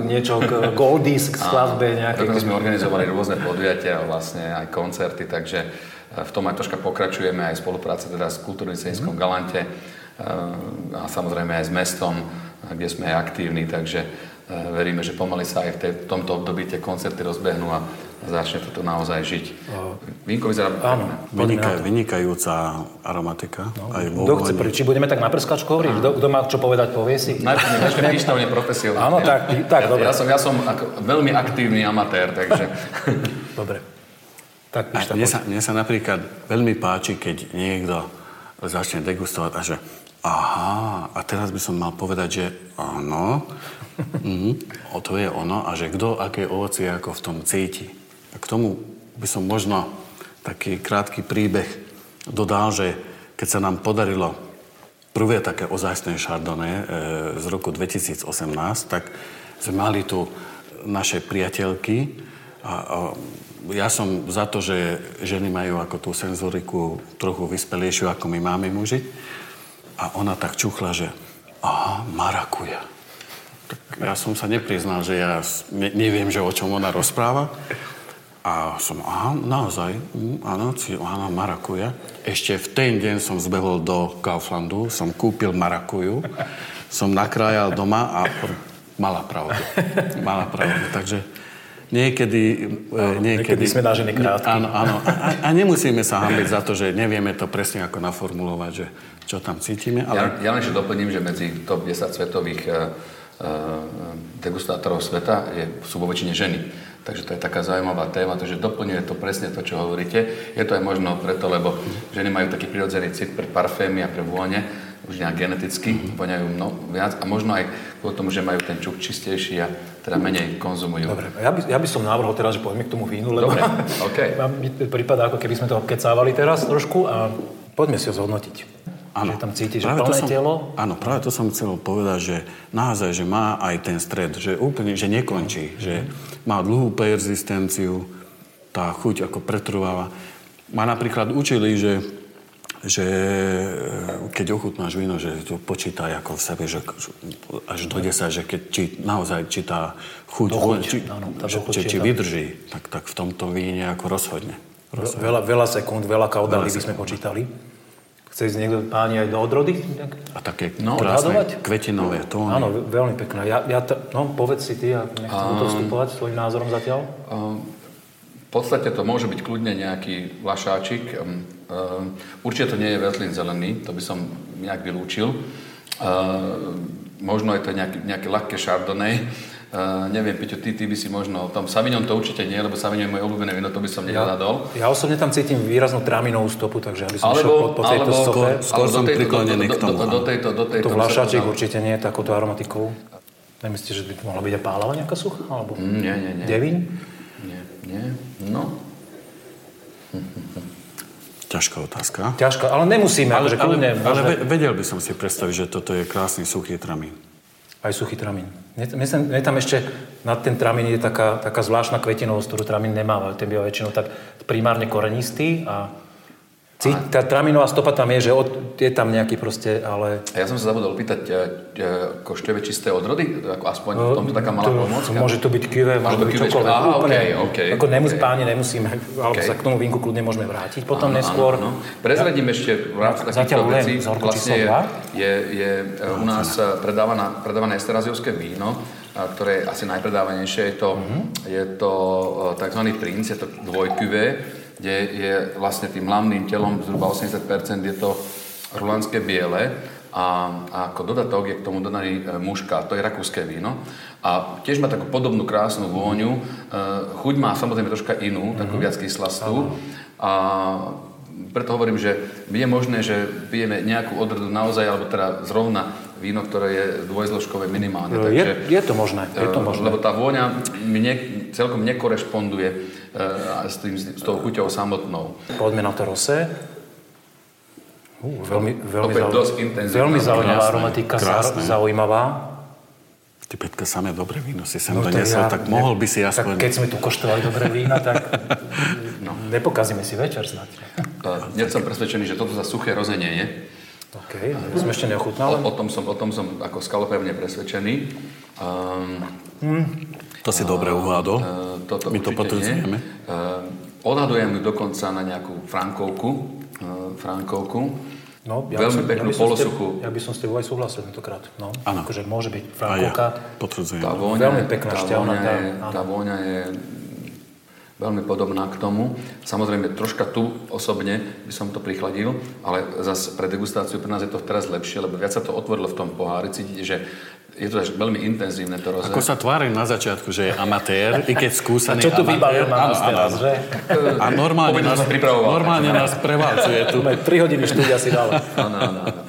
niečo k goldies, k skladbe nejaké. Dokonca sme organizovali rôzne podujatia, vlastne aj koncerty, takže e, v tom aj troška pokračujeme, aj spolupráca teda s kultúrnym ceniskom Galante e, a samozrejme aj s mestom, kde sme aj aktívni, takže e, veríme, že pomaly sa aj v, tej, v tomto období tie koncerty rozbehnú a začne to tu naozaj žiť. Vínko vyzerá Áno, pekné. poďme na vynika, to. vynikajúca aromatika. aj vo Kto chce? Či budeme tak na prskačku hovoriť? Kto, kto má čo povedať, povie si? Najprv mi profesionálne. Áno, tak, tak, ja, dobre. Ja som, ja som ako veľmi aktívny amatér, takže... Dobre. Tak píš mne, sa, mne sa napríklad veľmi páči, keď niekto začne degustovať a že aha, a teraz by som mal povedať, že áno, mhm, o to je ono a že kto aké ovocie ako v tom cíti. A k tomu by som možno taký krátky príbeh dodal, že keď sa nám podarilo prvé také ozajstné šardone e, z roku 2018, tak sme mali tu naše priateľky a, a ja som za to, že ženy majú ako tú senzoriku trochu vyspelejšiu, ako my máme muži. A ona tak čuchla, že aha, marakuja. Tak ja som sa nepriznal, že ja ne, neviem, že o čom ona rozpráva. A som, aha, naozaj, mm, áno, áno, marakuja. Ešte v ten deň som zbehol do Kauflandu, som kúpil marakuju, som nakrájal doma a mala pravdu. Mala pravdu, takže niekedy... e, niekedy sme na ženy krátky. Áno, áno. A, a- a nemusíme sa hambiť za to, že nevieme to presne ako naformulovať, že čo tam cítime, ale... Ja, ja len ešte doplním, že medzi top 10 svetových uh, uh, degustátorov sveta je, sú vo väčšine ženy. Takže to je taká zaujímavá téma, takže doplňuje to presne to, čo hovoríte. Je to aj možno preto, lebo ženy majú taký prirodzený cit pre parfémy a pre vône, už nejak geneticky, mm-hmm. voňajú mno, viac a možno aj kvôli tomu, že majú ten čuk čistejší a teda menej konzumujú. Dobre, ja by, ja by som navrhol teraz, že poďme k tomu vínu, lebo Dobre, okay. mi prípada, ako keby sme to kecávali teraz trošku a poďme si ho zhodnotiť. Áno. Že tam cítiš, Práve to plné som, telo. Áno, práve to som chcel povedať, že naozaj, že má aj ten stred, že úplne, že nekončí, že má dlhú persistenciu, tá chuť ako pretrváva. Ma napríklad učili, že že e, keď ochutnáš víno, že to počítaj ako v sebe, že až do 10, že keď či naozaj či tá chuť, Dochuť, či, áno, tá že, či, či vydrží, tak, tak v tomto víne ako rozhodne. rozhodne. Veľa, veľa sekúnd, veľa kaudálí by sme počítali. Chce ísť niekto páni aj do odrody? Tak- A také No, krásne odhadovať? kvetinové tóny. Áno, ve- veľmi pekná. Ja, ja t- no, povedz si ty, ja nechcem do toho vstupovať svojim názorom zatiaľ. Ehm, V podstate to môže byť kľudne nejaký lašáčik. Ehm, ehm, Určite to nie je vetlín zelený, to by som nejak vylúčil. Ehm, Možno je to nejaký, nejaké ľahké chardonnay. Neviem, Peťo, ty, ty by si možno... Tom Savignon to určite nie, lebo Savignon je moje obľúbené víno, to by som nehľadol. Ja osobne tam cítim výraznú traminovú stopu, takže ja by som išiel po, Alebo, po tejto alebo, stope. skôr- alebo som priklonený k tomu, Do, do, do tejto, do tejto To poznal. určite nie je takouto aromatikou. Nemyslíte, že by to mohla byť aj pálava nejaká suchá? Alebo Mm, Nie, nie, nie. devín? Nie, nie. No, Ťažká otázka. Ťažká, ale nemusíme, ale, akože ale, ale môžeme- vedel by som si predstaviť, že toto je krásny suchý tramín. Aj suchý tramín. Mne tam ešte nad ten tramín je taká, taká zvláštna kvetinovosť, ktorú tramín nemá, ale ten býva väčšinou tak primárne korenistý a cí, tá traminová stopa tam je, že od, je tam nejaký proste, ale... Ja som sa zabudol pýtať, e, e, koštujeme čisté odrody? Ako aspoň v tomto taká malá to, pomôcka? Môže to byť kive, môže to byť čokoľvek. Aha, úplne, okej, okej, ako nemus, okej. páni nemusíme, alebo Okej. sa k tomu vínku kľudne môžeme vrátiť potom Áno, neskôr. áno, áno. Prezradím ešte v rámci takýchto vecí. Vlastne je, je, je e, u nás predávaná, predávané esteraziovské víno, ktoré je asi najpredávanejšie. Je to, Mhm. je to tzv. princ, je to dvojkyvé, kde je vlastne tým hlavným telom zhruba 80% je to rulandské biele a, a ako dodatok je k tomu dodaný e, muška, to je rakúske víno. A tiež má takú podobnú krásnu vôňu. E, chuť má samozrejme troška inú, takú viac kyslastú. A preto hovorím, že je možné, že pijeme nejakú odrdu naozaj, alebo teda zrovna víno, ktoré je dvojzložkové minimálne. Je, Takže, je to možné, je to e, možné. Lebo tá vôňa mne, celkom nekorešponduje e, s, tým, s tou chuťou samotnou. Poďme na to rosé. Uh, veľmi, veľmi, Opäť zau- dosť veľmi zaujímavá Krásne, aromatika, krásne. za- zaujímavá. Ty, Petka, samé dobré víno si sem No doniesol, ja- tak mohol by si Tak aspoň... keď sme tu koštovali dobré vína, tak no. nepokazíme si večer snad. E, Nie som presvedčený, že toto za suché roze nie je. OK, ja som ešte O, neochutnal. o, tom, som, o tom som ako skalopevne presvedčený. Um, To si dobre uhádol. e, toto My to potvrdzujeme. odhadujem ju dokonca na nejakú frankovku. E, frankovku. No, Veľmi som- peknú teb- polosuchu. Ja by som s tebou aj súhlasil tentokrát. No, Áno. akože môže byť A ja frankovka. potvrdzujem. Tá vôňa, Veľmi pekná, tá šťavnatá, vôňa je, áno. tá vôňa je veľmi podobná k tomu. Samozrejme, troška tu osobne by som to prichladil, ale zase pre degustáciu pre nás je to teraz lepšie, lebo viac sa to otvorilo v tom pohári. Cítite, že je to až veľmi intenzívne to roze. Ako sa tvárim na začiatku, že je amatér, i keď A skúsený čo tu vybavil na Áno, nás teraz, áno. že? A normálne nás, normálne nás prevalcuje tu. Máme 3 hodiny štúdia si dal. Áno, áno, áno.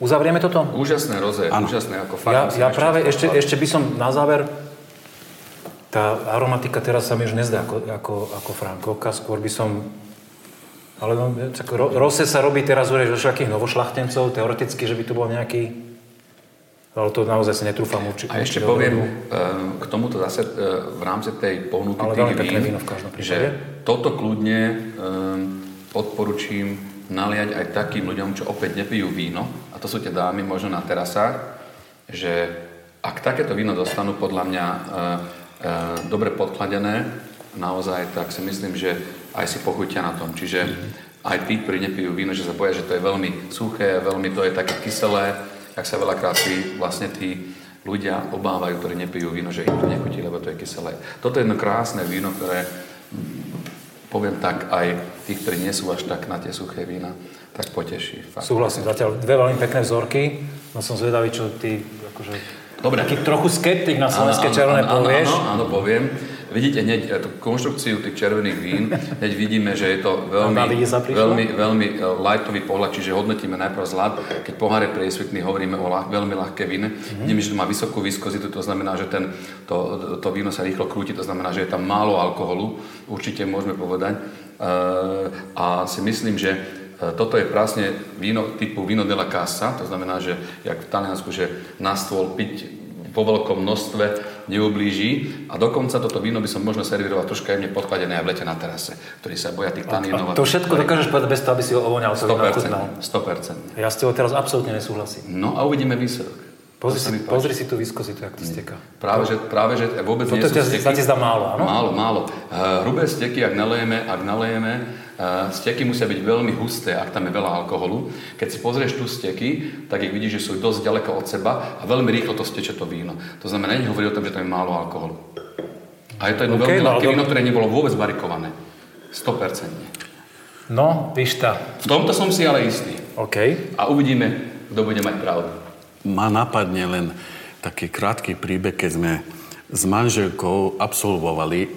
Uzavrieme toto? Úžasné roze, Áno. úžasné ako Ja, fakt. ja práve ešte, ešte by som na záver, tá aromatika teraz sa mi už nezdá ako, ako, ako frankovka, skôr by som, ale no, tak ro, rose sa robí teraz už zo všetkých novošlachtencov, teoreticky, že by tu bol nejaký, ale to naozaj si netrúfam určite. A ešte poviem e, k tomuto zase e, v rámci tej ponuky Ale veľmi pekné vín, v každom prípade. že toto kľudne e, odporučím naliať aj takým ľuďom, čo opäť nepijú víno, a to sú tie dámy možno na terasách, že ak takéto víno dostanú podľa mňa dobre podchladené, naozaj, tak si myslím, že aj si pochutia na tom. Čiže aj tí, ktorí nepijú víno, že sa boja, že to je veľmi suché, veľmi to je také kyselé, ak sa veľakrát tí, vlastne tí ľudia obávajú, ktorí nepijú víno, že im to nechutí, lebo to je kyselé. Toto je jedno krásne víno, ktoré mm, poviem tak, aj tí, ktorí nie sú až tak na tie suché vína, tak poteší. Fakt. Súhlasím, zatiaľ dve veľmi pekné vzorky, no som zvedavý, čo ty, akože, Dobre. taký trochu skeptik na slovenské červené áno, áno, povieš. Áno, áno, poviem. Vidíte hneď eh, tú konštrukciu tých červených vín, hneď vidíme, že je to veľmi, veľmi, veľmi eh, lightový pohľad, čiže hodnotíme najprv zlat. Keď pohár je priesvitný, hovoríme o lah, veľmi ľahké víne. Mhm. Vidíme, že to má vysokú viskozitu, to znamená, že ten, to, to víno sa rýchlo krúti, to znamená, že je tam málo alkoholu, určite môžeme povedať. Eh, a si myslím, že toto je prásne víno typu víno de la casa, to znamená, že jak v Taliansku, že na stôl piť vo veľkom množstve neublíži a dokonca toto víno by som možno servíroval troška jemne podchladené aj v lete na terase, ktorí sa boja tých tanínov. A to všetko dokážeš povedať bez toho, aby si ho ovoňal, to víno ochutnal. 100%. 100%. Ja s tebou teraz absolútne nesúhlasím. No a uvidíme výsledok. Pozri To si, pozri si tú viskozitu, jak to steká. Práve že, práve, že vôbec Toto nie sú steky. ti zdá málo, áno? Málo, málo. Uh, hrubé steky, ak nalejeme, ak nalejeme, steky musia byť veľmi husté, ak tam je veľa alkoholu. Keď si pozrieš tu steky, tak ich vidíš, že sú dosť ďaleko od seba a veľmi rýchlo to steče to víno. To znamená, nie hovorí o tom, že tam je málo alkoholu. A je to jedno OK, veľmi no, ľahké víno, ktoré nebolo vôbec barikované. 100%. No, pišta. V tomto som si ale istý. OK. A uvidíme, kto bude mať pravdu. Ma napadne len taký krátky príbeh, keď sme s manželkou absolvovali e,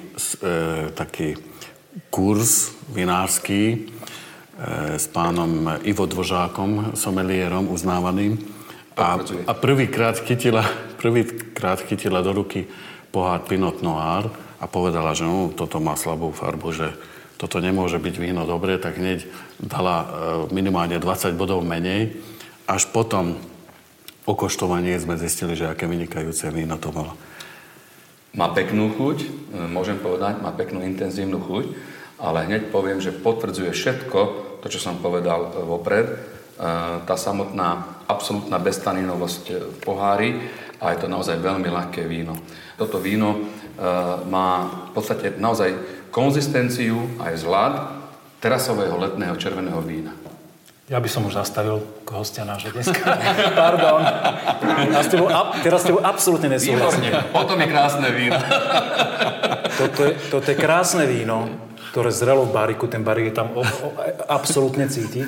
taký kurz vinársky e, s pánom Ivo Dvožákom, somelierom uznávaným. A, a prvýkrát chytila, prvýkrát chytila do ruky pohár Pinot Noir a povedala, že no, toto má slabú farbu, že toto nemôže byť víno dobré, tak hneď dala e, minimálne 20 bodov menej. Až potom po koštovaní sme zistili, že aké vynikajúce víno to bolo. Má peknú chuť, e, môžem povedať, má peknú intenzívnu chuť, ale hneď poviem, že potvrdzuje všetko to, čo som povedal e, vopred. E, Tá samotná absolútna bestaninovosť e, v pohári a je to naozaj veľmi ľahké víno. Toto víno má v podstate naozaj konzistenciu aj zlad terasového letného červeného vína. Ja by som už zastavil hostia nášho dneska. Pardon. Ja s tebou, teraz s tebou absolútne nesúhlasím. Výborne, potom je krásne víno. Toto je, toto je krásne víno, ktoré zrelo v bariku. Ten barik je tam o, o, absolútne cítiť.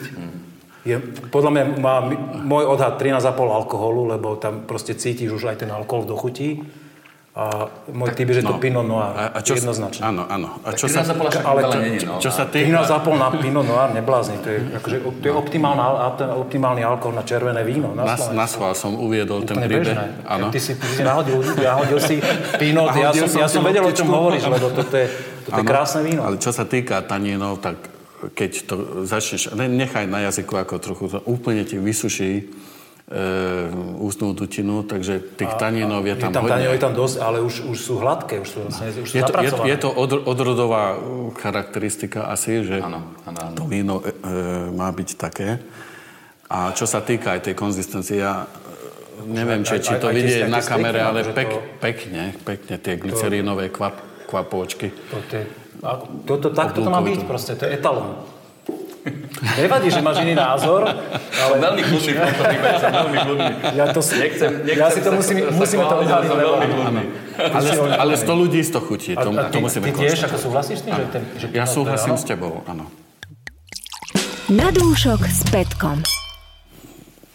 Je, podľa mňa má môj odhad 13,5 alkoholu, lebo tam proste cítiš už aj ten alkohol do chutí. A môj typ je, že to Pinot Noir. A, a čo jednoznačne. Áno, áno. A Čo čo sa, sa ale ale to- veľa není, no. čo sa 13,5 týka... na Pinot Noir, neblázni. To je, akože, to je optimálna, optimálny alkohol na červené víno. Na, Na, na schvál som uviedol ten príbeh. Áno. Ty si, ty si nahodil, nahodil si Pinot, ja som, som ja som vedel, o čom hovoríš, lebo toto je, toto je krásne víno. Ale čo sa týka tanínov, tak keď to začneš, ne- nechaj na jazyku ako trochu, to úplne ti vysuší e, ústnú dutinu, takže tých tanínov je tam, je tam, hodne. tanínov je tam dosť, ale už, už sú hladké, už sú, vlastne, už sú Je to, je, zapracované. je to od, odrodová charakteristika asi, že Áno, áno, áno. to víno e, e, má byť také. A čo sa týka aj tej konzistencie, ja e, neviem, či, aj- či to vidieť na kamere, ale akože pek, to- pekne, pekne tie glycerínové kvap, kvapôčky. Toto, je, a toto, takto to má byť to. proste, to je etalón. Nevadí, že máš iný názor, ale Veľmi kľudný v tomto prípade, som veľmi kľudný. ja, to, Nechcem, nechcem ja si to musím, sa musíme to odhaliť. som veľmi kľudný. Ale, ale 100 ľudí z to chutí, A, to, a to ty, musíme ty tiež ako súhlasíš s tým, že ten... Že Ja súhlasím s tebou, áno. Na dúšok s Petkom.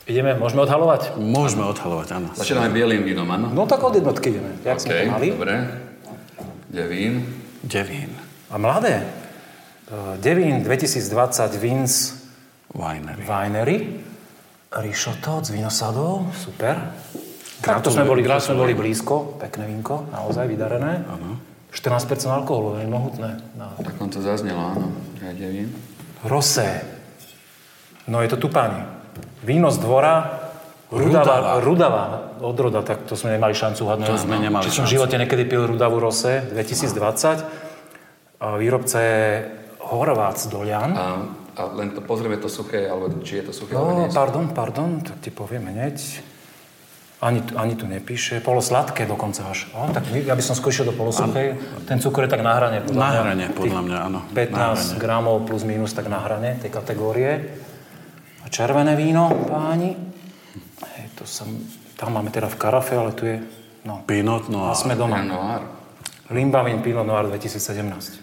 Ideme, môžeme odhalovať? Môžeme odhalovať, áno. Začíname bielým vínom, áno? No tak od jednotky ideme. Jak OK, sme to mali? dobre. Devín. Devín. A mladé. Devín 2020 Vins Winery. Winery. Rišoto z vinosadov. Super. Takto sme boli, sme boli blízko. Pekné vínko, naozaj vydarené. 14% alkoholu, veľmi mohutné. No. Tak on to zaznelo, áno. Aj devín. Rosé. No je to tupáni. Víno z dvora, Rudava. Rudava, Rudava odroda, tak to sme nemali šancu uhadnúť. To sme nemali Či som v živote niekedy pil Rudavu Rosé 2020. A Výrobca je Horvác Dolian. A, a len to pozrieme to suché, alebo či je to suché, No, pardon, pardon, tak ti poviem hneď. Ani, ani tu nepíše. Polosladké dokonca až. O, tak ja by som išiel do polosuchej. Ten cukor je tak na hrane. podľa Na mňa. hrane, podľa Tých mňa, áno. 15 Na hrane. gramov plus minus tak na hrane tej kategórie. A červené víno, páni. Hej, to som, tam máme teda v karafe, ale tu je... No, Pinot a Noir. sme doma. Noir. Limbavin Pinot Noir 2017.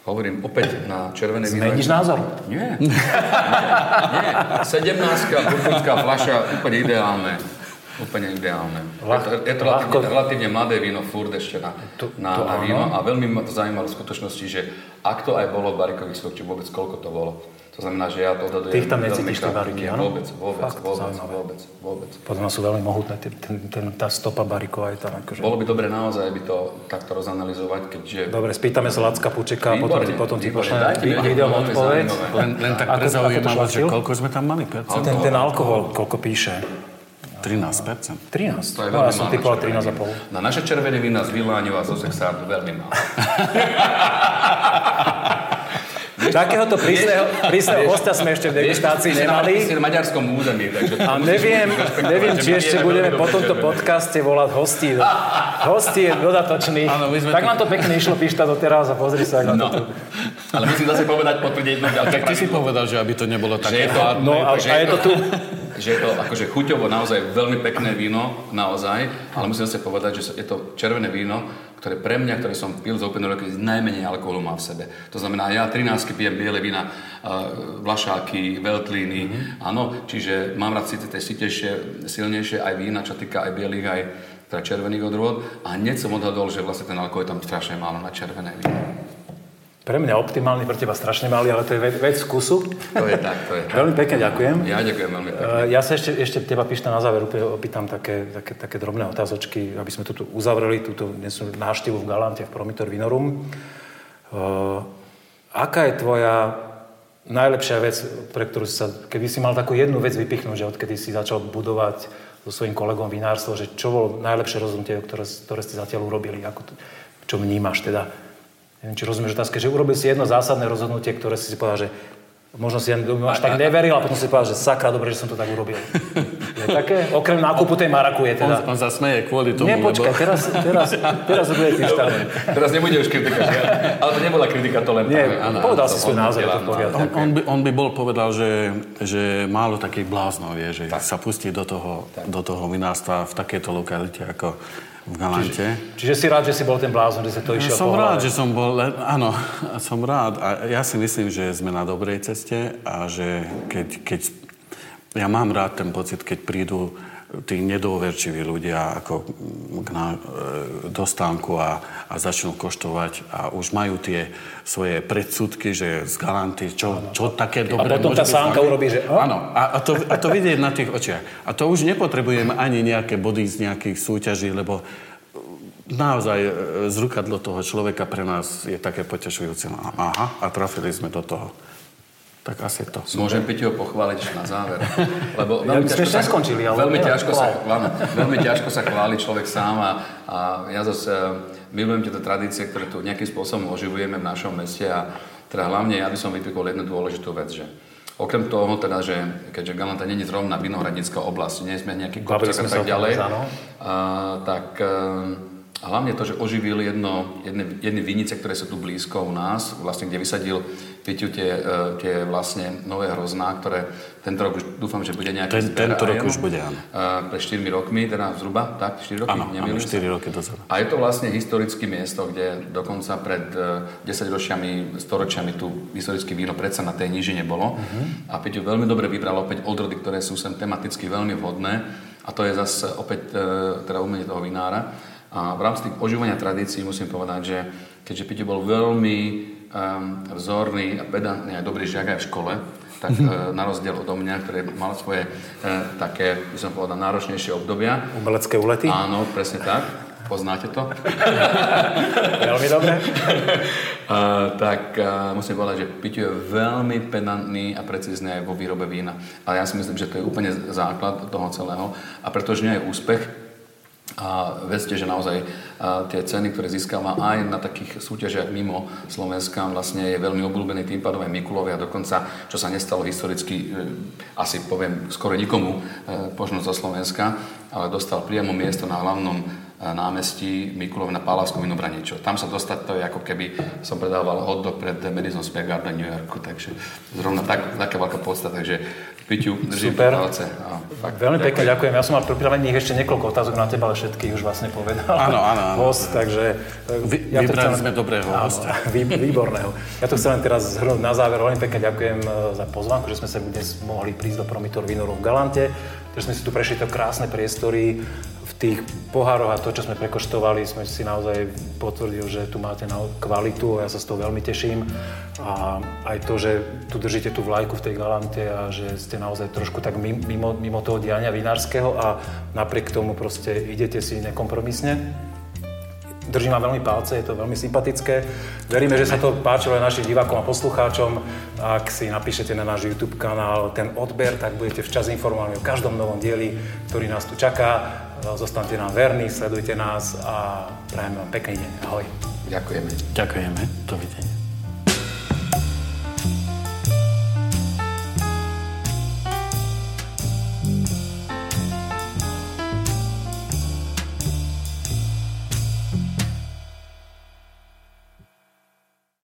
Hovorím opäť na červené víno. Zmeníš názor? Nie. Nie. 17 burgundská fľaša, úplne ideálne. Úplne ideálne. Ľah- je to, je to relatívne, relatívne mladé víno, furt ešte na, To- na, to na víno. A veľmi ma to zaujímalo v skutočnosti, že ak to aj bolo v barikových skokoch, či vôbec koľko to bolo. To znamená, že ja to odhadujem... Ty ich tam necítiš, tie bariky, áno? Vôbec, vôbec, Fakt, vôbec, zaujímavé. vôbec, vôbec. Podľa mňa sú veľmi mohutné, ten, ten, tá stopa barikov aj tam. Akože. Bolo by dobre naozaj by to takto rozanalizovať, keďže... Dobre, spýtame sa Lacka Pučeka a potom ti, potom ti pošlem video odpoveď. Len, len tak pre zaujímavosť, že koľko sme tam mali percent? Ten, ten alkohol, koľko píše? 13 percent. 13. To je no, veľmi ja som typoval červené 13,5. Na naše červené vína z Viláňu a zo Sexárdu veľmi málo. Takéhoto prísneho, prísneho hostia sme ešte v degustácii nemali. Si na maďarskom území, takže... A neviem, neviem, či ešte budeme po tomto podcaste volať hostí. Hostí je dodatočný. Áno, my sme Tak tu- nám to pekne išlo, píšta doteraz a pozri sa, ako No, to tu. ale musím zase povedať, potvrdiť ďalšie Tak ty si povedal, že aby to nebolo také. No a, že a je to tu. Že je to akože chuťovo naozaj veľmi pekné víno, naozaj, ale musím zase povedať, že je to červené víno, ktoré pre mňa, ktoré som pil z Open roky, najmenej alkoholu má v sebe. To znamená, ja 13 pijem biele vína, uh, vlašáky, veltlíny, áno, čiže mám rád síce tie sitejšie, silnejšie aj vína, čo týka aj bielých, aj teda červených odrôd a hneď som odhadol, že vlastne ten alkohol je tam strašne málo na červené víno. Pre mňa optimálny, pre teba strašne malý, ale to je vec, vec. To je tak, to je tak. Veľmi pekne ďakujem. Ja ďakujem veľmi pekne. Eh, Ja sa ešte, ešte teba píšta na záver úplne opýtam také, také, také drobné otázočky, aby sme tu uzavreli túto návštevu v Galante v Promitor Vinorum. Uh, aká je tvoja najlepšia vec, pre ktorú si sa, keby si mal takú jednu vec vypichnúť, že odkedy si začal budovať so svojím kolegom vinárstvo, že čo bolo najlepšie rozhodnutie, ktoré, ktoré ste zatiaľ urobili, ako to, čo vnímaš teda? Neviem, či rozumieš otázke, že urobil si jedno zásadné rozhodnutie, ktoré si si povedal, že možno si až tak neveril a potom si povedal, že sakra, dobre, že som to tak urobil. Je také? Okrem nákupu tej marakuje On, teda. on sa smeje kvôli tomu, Nie, počkaj, teraz, teraz, teraz bude tiež tam. Teraz nebude už kritika, že? ale to nebola kritika, to len... Nie, áno, povedal si svoj názor, to v poriadku. On, on, by, on by bol povedal, že, že málo takých bláznov je, že sa pustí do toho, do toho vinárstva v takejto lokalite ako v Galante. Čiže si rád, že si bol ten blázon, že si to Ja išiel som po rád, že som bol, áno, som rád a ja si myslím, že sme na dobrej ceste a že keď, keď ja mám rád ten pocit, keď prídu tí nedôverčiví ľudia ako k na, e, do stánku a, a začnú koštovať a už majú tie svoje predsudky, že z Galanty, čo, čo také dobré potom môže tá sánka urobí, že, a? Áno, a, a, to, a to vidieť na tých očiach. A to už nepotrebujeme ani nejaké body z nejakých súťaží, lebo naozaj e, zrukadlo toho človeka pre nás je také potešujúce. Aha, a trafili sme do toho. Tak asi to. Môžem Peťo pochváliť na záver. Lebo Ja, my sme ešte neskončili, ale- veľmi, ťažko sa, áno, veľmi ťažko sa chváli človek sám a, a ja zase milujem tieto tradície, ktoré tu nejakým spôsobom oživujeme v našom meste a teda hlavne ja by som vypikol jednu dôležitú vec, že Okrem toho, teda, že keďže Galanta je zrovna vinohradnícka oblasť, nie sme nejaký sme a sa tak ďalej, a, tak a hlavne to, že oživil jedno, jedne, jedny vinice, ktoré sú tu blízko u nás, vlastne kde vysadil Piťu tie, e, tie vlastne nové hrozná, ktoré tento rok už dúfam, že bude nejaký Ten- tento rok už bude, áno. E, Pred 4 rokmi, teda zhruba, tak? 4 roky? Áno, áno, nemýlim sa? 4 roky dozadu. A je to vlastne historické miesto, kde dokonca pred e, 10 ročiami, storočiami tu historické víno predsa na tej nížine bolo. A Peťo veľmi dobre vybral opäť odrody, ktoré sú sem tematicky veľmi vhodné. A to je zase opäť e, teda umenie toho vinára. A v rámci oživovania tradícií musím povedať, že keďže Peťo bol veľmi um, vzorný a pedantný a dobrý žiak aj v škole, tak e, na rozdiel odo mňa, ktorý mal svoje e, také, by som povedal, náročnejšie obdobia, Umelecké úlety? Áno, presne tak. Poznáte to? Veľmi dobre. Uh, tak uh, musím povedať, že Piťo je veľmi pedantný a precízny aj vo výrobe vína. Ale ja si myslím, že to je úplne základ toho celého. A pretože nie je úspech, a vedzte, že naozaj tie ceny, ktoré získava aj na takých súťažiach mimo Slovenska, vlastne je veľmi obľúbený tým pádom aj Mikulovi a dokonca, čo sa nestalo historicky, e, asi poviem skoro nikomu, e, možno zo Slovenska, ale dostal priamo miesto na hlavnom e, námestí Mikulov na Pálavskom vinobraní. Čo tam sa dostať, to je ako keby som predával hotdog pred Madison Square Garden New Yorku, takže zrovna tak, taká veľká podsta, takže Piťu, držím Super. palce. A fakt, Veľmi pekne ďakujem. Ja som mal pripravených ešte niekoľko otázok na teba, ale všetky už vlastne povedal. Áno, áno, áno. Host, takže... e, Vy- to vybrali chcem- sme dobrého Áno, hostia. vý, výborného. Ja to chcem len teraz zhrnúť na záver. Veľmi pekne ďakujem e, za pozvánku, že sme sa dnes mohli prísť do Promitor Vinoru v Galante. že sme si tu prešli to krásne priestory, tých pohároch a to, čo sme prekoštovali, sme si naozaj potvrdil, že tu máte na kvalitu a ja sa z toho veľmi teším. A aj to, že tu držíte tú vlajku v tej galante a že ste naozaj trošku tak mimo, mimo toho diania vinárskeho a napriek tomu proste idete si nekompromisne. Držím vám veľmi palce, je to veľmi sympatické. Veríme, že sa to páčilo aj našim divákom a poslucháčom. Ak si napíšete na náš YouTube kanál ten odber, tak budete včas informovaní o každom novom dieli, ktorý nás tu čaká. Zostaňte nám verní, sledujte nás a prajeme vám pekný deň. Ahoj. Ďakujeme. Ďakujeme. Dovidenia.